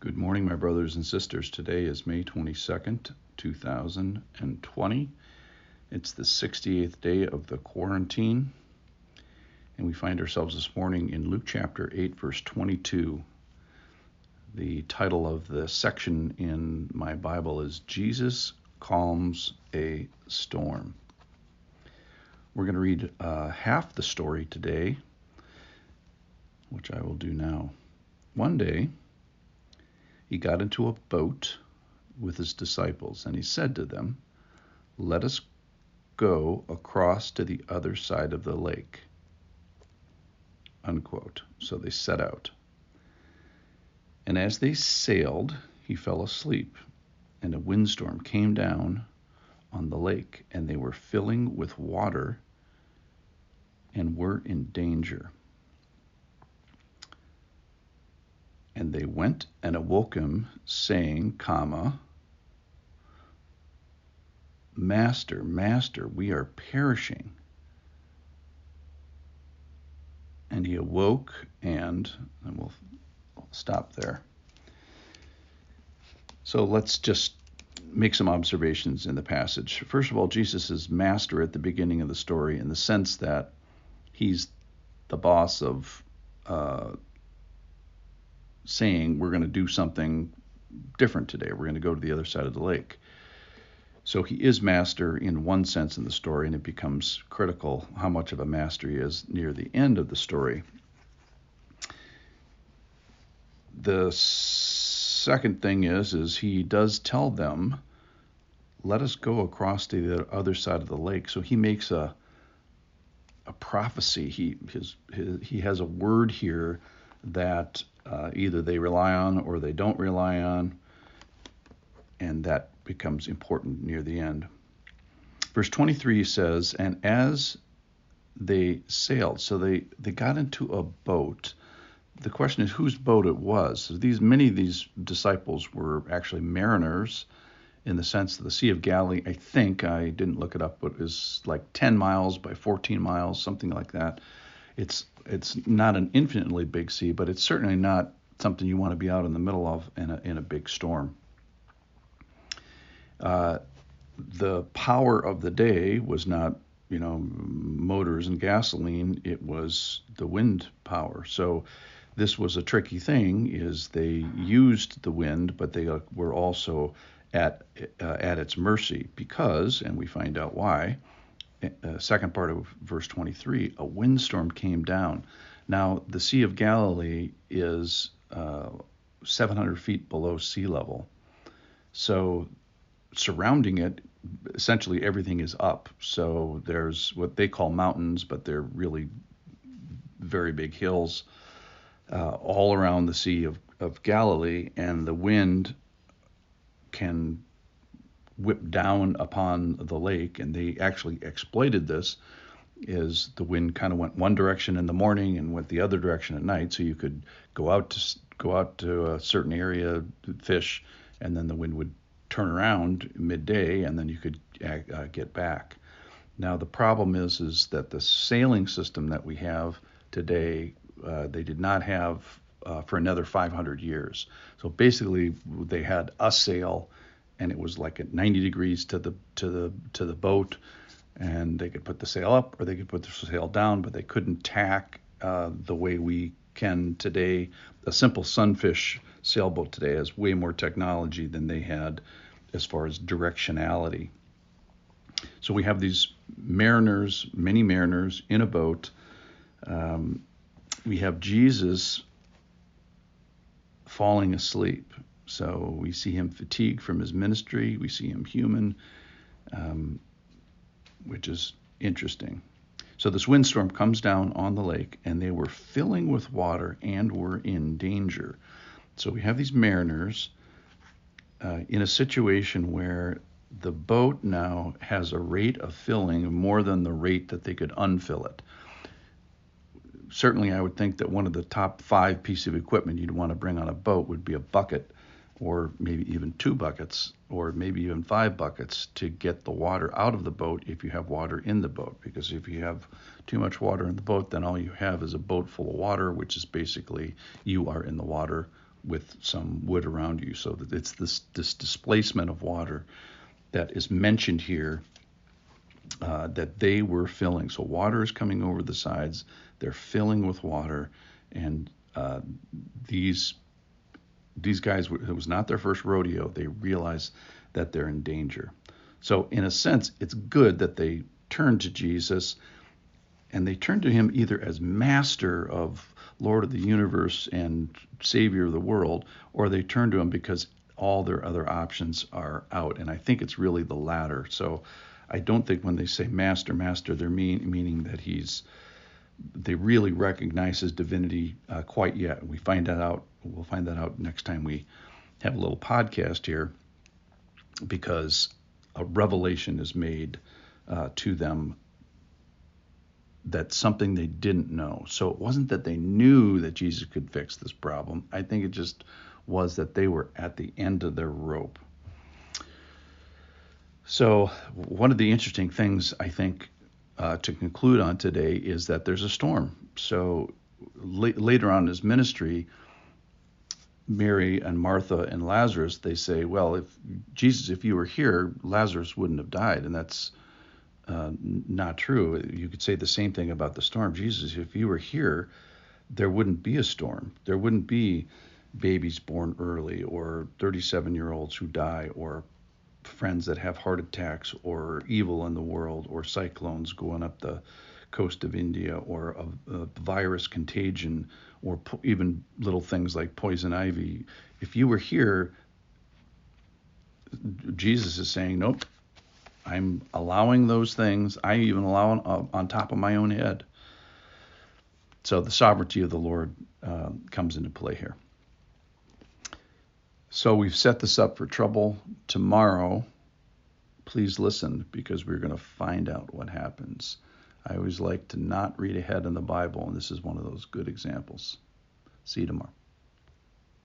Good morning, my brothers and sisters. Today is May 22nd, 2020. It's the 68th day of the quarantine, and we find ourselves this morning in Luke chapter 8, verse 22. The title of the section in my Bible is Jesus Calms a Storm. We're going to read uh, half the story today, which I will do now. One day, he got into a boat with his disciples, and he said to them, Let us go across to the other side of the lake. Unquote. So they set out. And as they sailed, he fell asleep, and a windstorm came down on the lake, and they were filling with water and were in danger. And they went and awoke him, saying, comma, Master, Master, we are perishing. And he awoke, and, and we'll stop there. So let's just make some observations in the passage. First of all, Jesus is master at the beginning of the story in the sense that he's the boss of uh, saying we're going to do something different today. We're going to go to the other side of the lake. So he is master in one sense in the story, and it becomes critical how much of a master he is near the end of the story. The second thing is is he does tell them, "Let us go across to the other side of the lake." So he makes a a prophecy. He his, his he has a word here that uh, either they rely on or they don't rely on, and that becomes important near the end. Verse 23 says, And as they sailed, so they, they got into a boat. The question is whose boat it was. So these many of these disciples were actually mariners in the sense that the Sea of Galilee, I think, I didn't look it up, but is like 10 miles by 14 miles, something like that. It's it's not an infinitely big sea, but it's certainly not something you want to be out in the middle of in a, in a big storm. Uh, the power of the day was not, you know, motors and gasoline. It was the wind power. So this was a tricky thing. Is they used the wind, but they uh, were also at uh, at its mercy because, and we find out why uh, second part of verse 23, a windstorm came down. Now, the Sea of Galilee is uh, 700 feet below sea level. So, surrounding it, essentially everything is up. So, there's what they call mountains, but they're really very big hills uh, all around the Sea of, of Galilee, and the wind can whipped down upon the lake, and they actually exploited this. Is the wind kind of went one direction in the morning and went the other direction at night, so you could go out to go out to a certain area, fish, and then the wind would turn around midday, and then you could uh, uh, get back. Now the problem is is that the sailing system that we have today, uh, they did not have uh, for another 500 years. So basically, they had a sail and it was like at 90 degrees to the to the to the boat, and they could put the sail up or they could put the sail down, but they couldn't tack uh, the way we can today. A simple sunfish sailboat today has way more technology than they had as far as directionality. So we have these mariners, many mariners in a boat. Um, we have Jesus falling asleep. So we see him fatigued from his ministry. We see him human, um, which is interesting. So this windstorm comes down on the lake, and they were filling with water and were in danger. So we have these mariners uh, in a situation where the boat now has a rate of filling more than the rate that they could unfill it. Certainly, I would think that one of the top five pieces of equipment you'd want to bring on a boat would be a bucket or maybe even two buckets, or maybe even five buckets to get the water out of the boat if you have water in the boat. Because if you have too much water in the boat, then all you have is a boat full of water, which is basically you are in the water with some wood around you. So that it's this this displacement of water that is mentioned here uh, that they were filling. So water is coming over the sides. They're filling with water, and uh, these these guys it was not their first rodeo. They realize that they're in danger. So in a sense, it's good that they turn to Jesus, and they turn to him either as master of Lord of the universe and Savior of the world, or they turn to him because all their other options are out. And I think it's really the latter. So I don't think when they say master, master, they're mean, meaning that he's they really recognize his divinity uh, quite yet. We find that out. We'll find that out next time we have a little podcast here, because a revelation is made uh, to them that's something they didn't know. So it wasn't that they knew that Jesus could fix this problem. I think it just was that they were at the end of their rope. So, one of the interesting things I think uh, to conclude on today is that there's a storm. So, la- later on in his ministry, Mary and Martha and Lazarus, they say, well, if Jesus, if you were here, Lazarus wouldn't have died, and that's uh, not true. You could say the same thing about the storm. Jesus, if you were here, there wouldn't be a storm. There wouldn't be babies born early, or 37 year olds who die, or friends that have heart attacks or evil in the world or cyclones going up the coast of India or a, a virus contagion or po- even little things like poison ivy. If you were here, Jesus is saying, nope, I'm allowing those things. I even allow on, on top of my own head. So the sovereignty of the Lord uh, comes into play here. So we've set this up for trouble tomorrow. Please listen because we're going to find out what happens. I always like to not read ahead in the Bible, and this is one of those good examples. See you tomorrow.